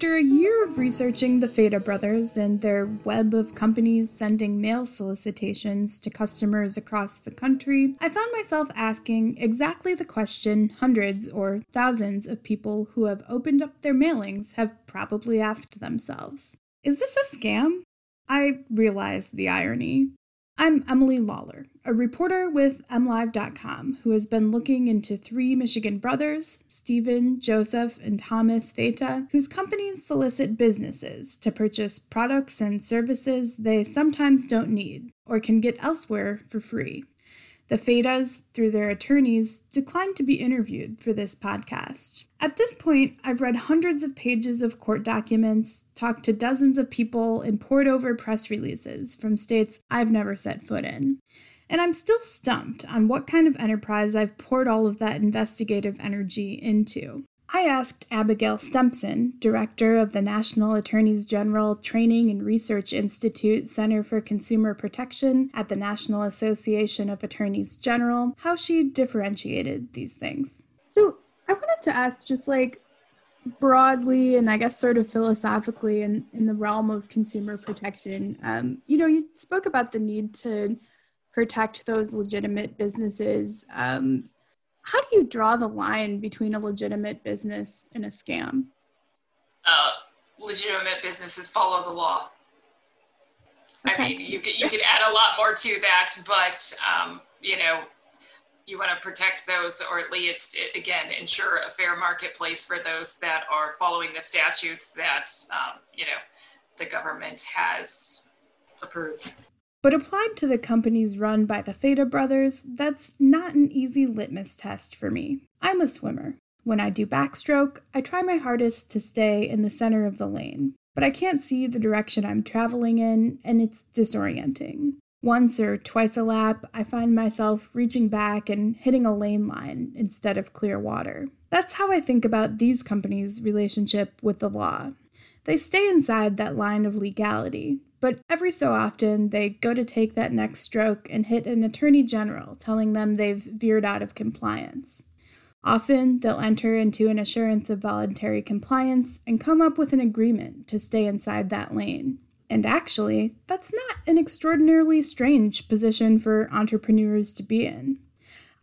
After a year of researching the Feta brothers and their web of companies sending mail solicitations to customers across the country, I found myself asking exactly the question hundreds or thousands of people who have opened up their mailings have probably asked themselves Is this a scam? I realize the irony. I'm Emily Lawler, a reporter with MLive.com who has been looking into three Michigan brothers, Stephen, Joseph, and Thomas Feta, whose companies solicit businesses to purchase products and services they sometimes don't need or can get elsewhere for free. The Fetas, through their attorneys, declined to be interviewed for this podcast. At this point, I've read hundreds of pages of court documents, talked to dozens of people, and pored over press releases from states I've never set foot in. And I'm still stumped on what kind of enterprise I've poured all of that investigative energy into. I asked Abigail Stempson, director of the National Attorneys General Training and Research Institute Center for Consumer Protection at the National Association of Attorneys General, how she differentiated these things. So I wanted to ask just like broadly and I guess sort of philosophically in, in the realm of consumer protection, um, you know, you spoke about the need to protect those legitimate businesses. Um, how do you draw the line between a legitimate business and a scam? Uh, legitimate businesses follow the law. Okay. I mean, you could, you could add a lot more to that, but um, you know, you want to protect those, or at least again ensure a fair marketplace for those that are following the statutes that um, you know the government has approved. But applied to the companies run by the Feta brothers, that's not an easy litmus test for me. I'm a swimmer. When I do backstroke, I try my hardest to stay in the center of the lane, but I can't see the direction I'm traveling in, and it's disorienting. Once or twice a lap, I find myself reaching back and hitting a lane line instead of clear water. That's how I think about these companies' relationship with the law. They stay inside that line of legality, but every so often, they go to take that next stroke and hit an attorney general telling them they've veered out of compliance. Often, they'll enter into an assurance of voluntary compliance and come up with an agreement to stay inside that lane. And actually, that's not an extraordinarily strange position for entrepreneurs to be in.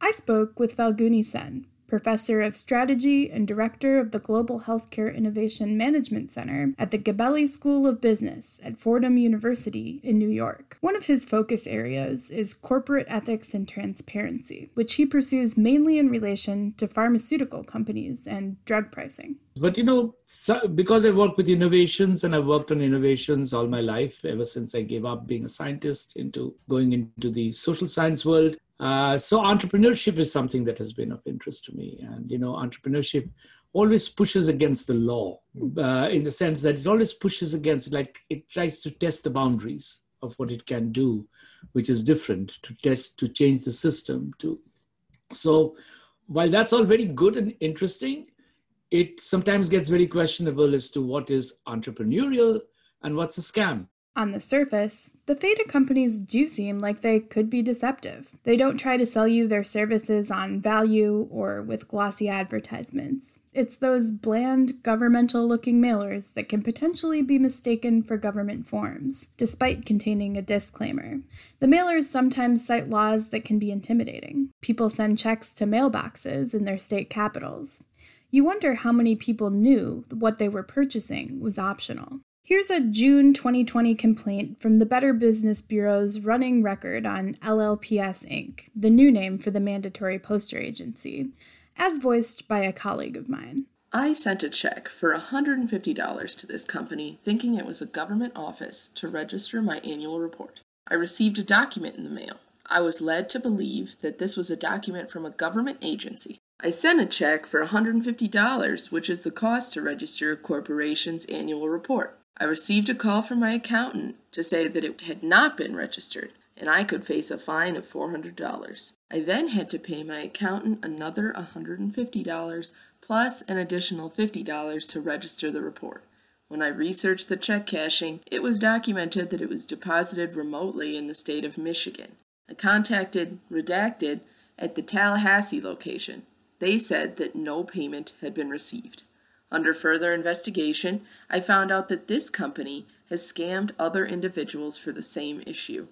I spoke with Falguni Sen, professor of strategy and director of the Global Healthcare Innovation Management Center at the Gabelli School of Business at Fordham University in New York. One of his focus areas is corporate ethics and transparency, which he pursues mainly in relation to pharmaceutical companies and drug pricing. But you know, so because I work with innovations and I've worked on innovations all my life, ever since I gave up being a scientist into going into the social science world, uh, so entrepreneurship is something that has been of interest to me, and you know, entrepreneurship always pushes against the law uh, in the sense that it always pushes against, like it tries to test the boundaries of what it can do, which is different to test to change the system. To so while that's all very good and interesting, it sometimes gets very questionable as to what is entrepreneurial and what's a scam. On the surface, the Feta companies do seem like they could be deceptive. They don't try to sell you their services on value or with glossy advertisements. It's those bland, governmental looking mailers that can potentially be mistaken for government forms, despite containing a disclaimer. The mailers sometimes cite laws that can be intimidating. People send checks to mailboxes in their state capitals. You wonder how many people knew what they were purchasing was optional. Here's a June 2020 complaint from the Better Business Bureau's running record on LLPS Inc., the new name for the mandatory poster agency, as voiced by a colleague of mine. I sent a check for $150 to this company thinking it was a government office to register my annual report. I received a document in the mail. I was led to believe that this was a document from a government agency. I sent a check for $150, which is the cost to register a corporation's annual report. I received a call from my accountant to say that it had not been registered and I could face a fine of $400. I then had to pay my accountant another $150 plus an additional $50 to register the report. When I researched the check cashing, it was documented that it was deposited remotely in the state of Michigan. I contacted Redacted at the Tallahassee location. They said that no payment had been received. Under further investigation, I found out that this company has scammed other individuals for the same issue.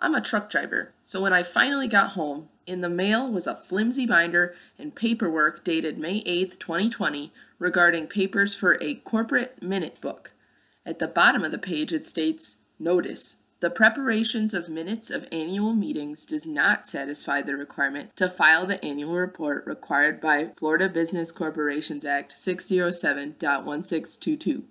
I'm a truck driver, so when I finally got home, in the mail was a flimsy binder and paperwork dated May 8, 2020, regarding papers for a corporate minute book. At the bottom of the page, it states Notice the preparations of minutes of annual meetings does not satisfy the requirement to file the annual report required by Florida Business Corporations Act 607.1622.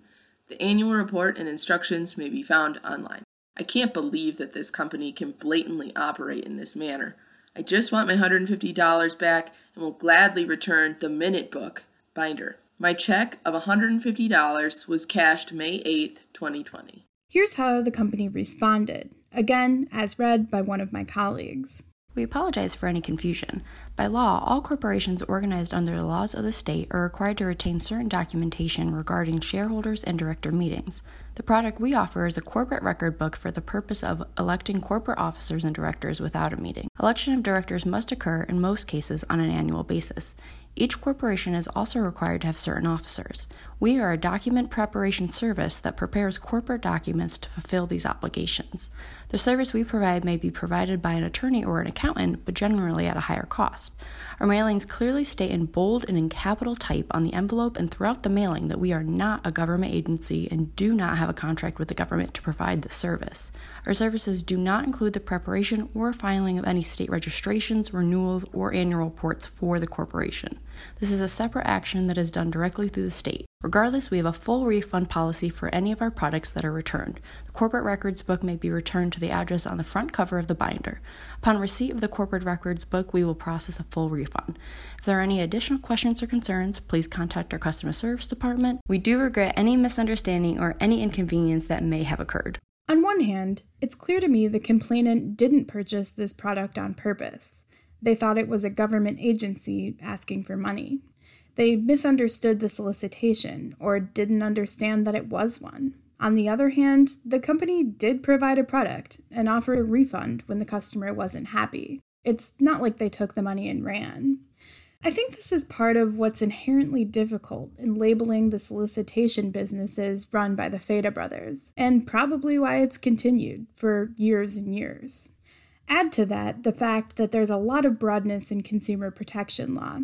The annual report and instructions may be found online. I can't believe that this company can blatantly operate in this manner. I just want my $150 back and will gladly return the minute book binder. My check of $150 was cashed May 8, 2020. Here's how the company responded, again, as read by one of my colleagues. We apologize for any confusion. By law, all corporations organized under the laws of the state are required to retain certain documentation regarding shareholders and director meetings. The product we offer is a corporate record book for the purpose of electing corporate officers and directors without a meeting. Election of directors must occur in most cases on an annual basis. Each corporation is also required to have certain officers. We are a document preparation service that prepares corporate documents to fulfill these obligations. The service we provide may be provided by an attorney or an accountant, but generally at a higher cost. Our mailings clearly state in bold and in capital type on the envelope and throughout the mailing that we are not a government agency and do not have a contract with the government to provide the service. Our services do not include the preparation or filing of any state registrations, renewals, or annual reports for the corporation. This is a separate action that is done directly through the state. Regardless, we have a full refund policy for any of our products that are returned. The corporate records book may be returned to the address on the front cover of the binder. Upon receipt of the corporate records book, we will process a full refund. If there are any additional questions or concerns, please contact our customer service department. We do regret any misunderstanding or any inconvenience that may have occurred. On one hand, it's clear to me the complainant didn't purchase this product on purpose. They thought it was a government agency asking for money. They misunderstood the solicitation or didn't understand that it was one. On the other hand, the company did provide a product and offered a refund when the customer wasn't happy. It's not like they took the money and ran. I think this is part of what's inherently difficult in labeling the solicitation businesses run by the Feta brothers, and probably why it's continued for years and years. Add to that the fact that there's a lot of broadness in consumer protection law.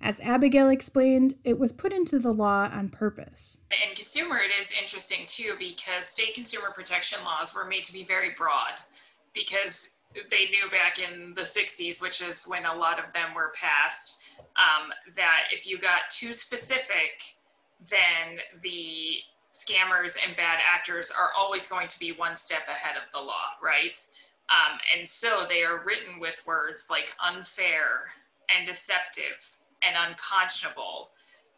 As Abigail explained, it was put into the law on purpose. In consumer, it is interesting too because state consumer protection laws were made to be very broad because they knew back in the 60s, which is when a lot of them were passed, um, that if you got too specific, then the scammers and bad actors are always going to be one step ahead of the law, right? Um, and so they are written with words like unfair and deceptive and unconscionable.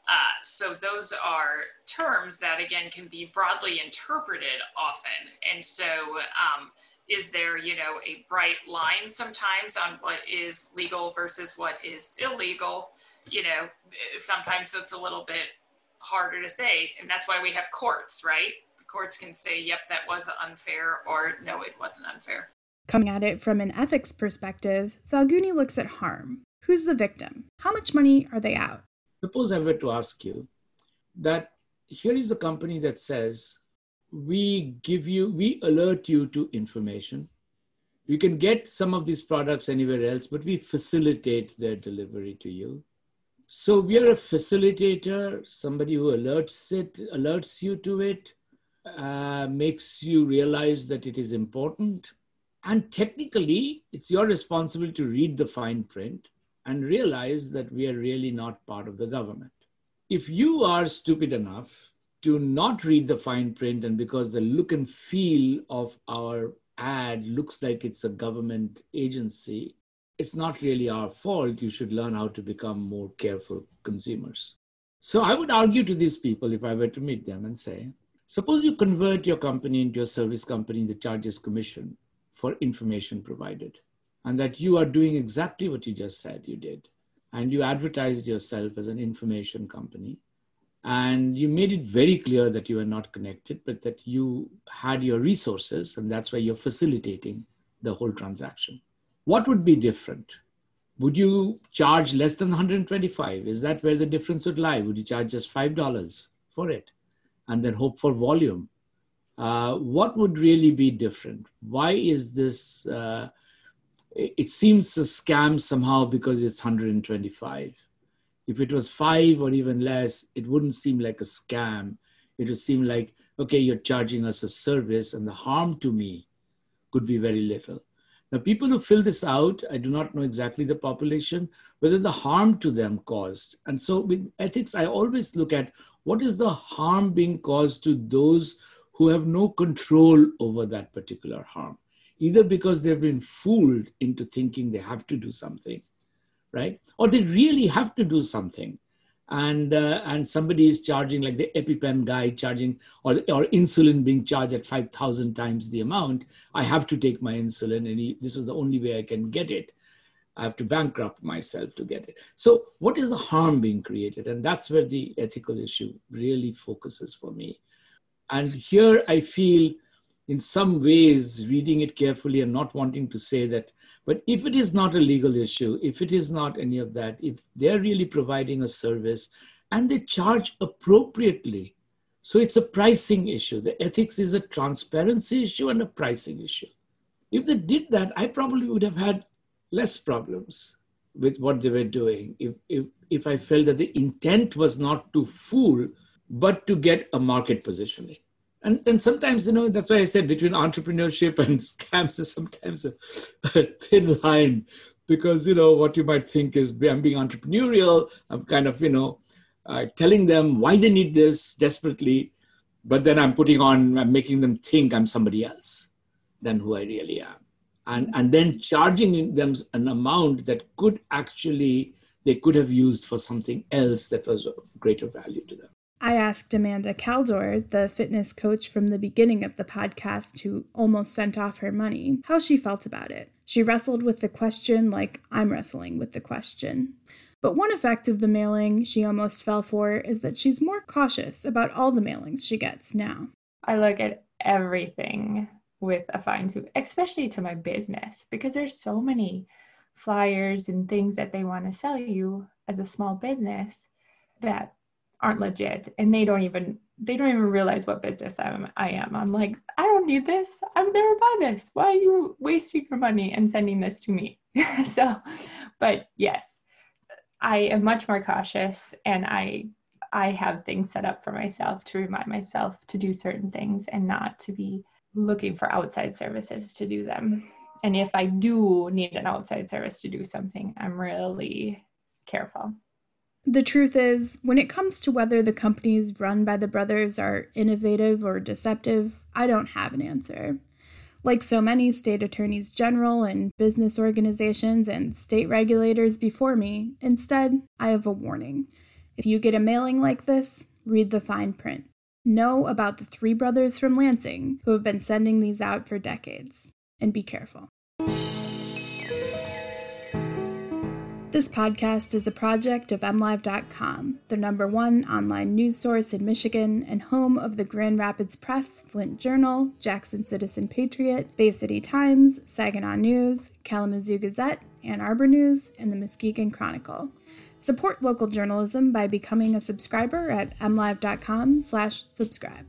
Uh, so those are terms that again can be broadly interpreted often. And so um, is there, you know, a bright line sometimes on what is legal versus what is illegal? You know, sometimes it's a little bit harder to say. And that's why we have courts, right? The courts can say, yep, that was unfair, or no, it wasn't unfair. Coming at it from an ethics perspective, Falguni looks at harm. Who's the victim? How much money are they out? Suppose I were to ask you that here is a company that says, we give you, we alert you to information. You can get some of these products anywhere else, but we facilitate their delivery to you. So we are a facilitator, somebody who alerts it, alerts you to it, uh, makes you realize that it is important. And technically, it's your responsibility to read the fine print and realize that we are really not part of the government. If you are stupid enough to not read the fine print, and because the look and feel of our ad looks like it's a government agency, it's not really our fault. You should learn how to become more careful consumers. So I would argue to these people if I were to meet them and say, suppose you convert your company into a service company that charges commission for information provided and that you are doing exactly what you just said you did. And you advertised yourself as an information company. And you made it very clear that you are not connected, but that you had your resources, and that's why you're facilitating the whole transaction. What would be different? would you charge less than 125 is that where the difference would lie would you charge just $5 for it and then hope for volume uh, what would really be different? Why is this uh, it seems a scam somehow because it's 125 if it was five or even less it wouldn't seem like a scam. It would seem like okay you're charging us a service and the harm to me could be very little. Now, people who fill this out, I do not know exactly the population, whether the harm to them caused. And so with ethics, I always look at what is the harm being caused to those who have no control over that particular harm, either because they've been fooled into thinking they have to do something, right? Or they really have to do something. And uh, and somebody is charging like the EpiPen guy charging or or insulin being charged at 5000 times the amount i have to take my insulin and he, this is the only way i can get it. I have to bankrupt myself to get it. So what is the harm being created? And that's where the ethical issue really focuses for me and here i feel in some ways reading it carefully and not wanting to say that but if it is not a legal issue, if it is not any of that, if they're really providing a service and they charge appropriately, so it's a pricing issue. The ethics is a transparency issue and a pricing issue. If they did that, I probably would have had less problems with what they were doing. If, if, if I felt that the intent was not to fool, but to get a market positioning. And, and sometimes you know that's why i said between entrepreneurship and scams is sometimes a, a, thin line because you know what you might think is i'm being entrepreneurial. I'm kind of you know uh, telling them why they need this desperately but then i'm putting on i'm making them think i'm somebody else than who i really am. And and then charging them an amount that could actually they could have used for something else that was of greater value to them I asked Amanda Caldor, the fitness coach from the beginning of the podcast who almost sent off her money, how she felt about it. She wrestled with the question like I'm wrestling with the question. But one effect of the mailing she almost fell for is that she's more cautious about all the mailings she gets now. I look at everything with a fine tooth, especially to my business, because there's so many flyers and things that they want to sell you as a small business that aren't legit and they don't even they don't even realize what business I'm, I am. I'm like, I don't need this. I would never buy this. Why are you wasting your money and sending this to me? so, but yes, I am much more cautious and I I have things set up for myself to remind myself to do certain things and not to be looking for outside services to do them. And if I do need an outside service to do something, I'm really careful. The truth is, when it comes to whether the companies run by the brothers are innovative or deceptive, I don't have an answer. Like so many state attorneys general and business organizations and state regulators before me, instead, I have a warning. If you get a mailing like this, read the fine print. Know about the three brothers from Lansing who have been sending these out for decades, and be careful. This podcast is a project of MLive.com, the number one online news source in Michigan and home of the Grand Rapids Press, Flint Journal, Jackson Citizen Patriot, Bay City Times, Saginaw News, Kalamazoo Gazette, Ann Arbor News, and the Muskegon Chronicle. Support local journalism by becoming a subscriber at mlive.com slash subscribe.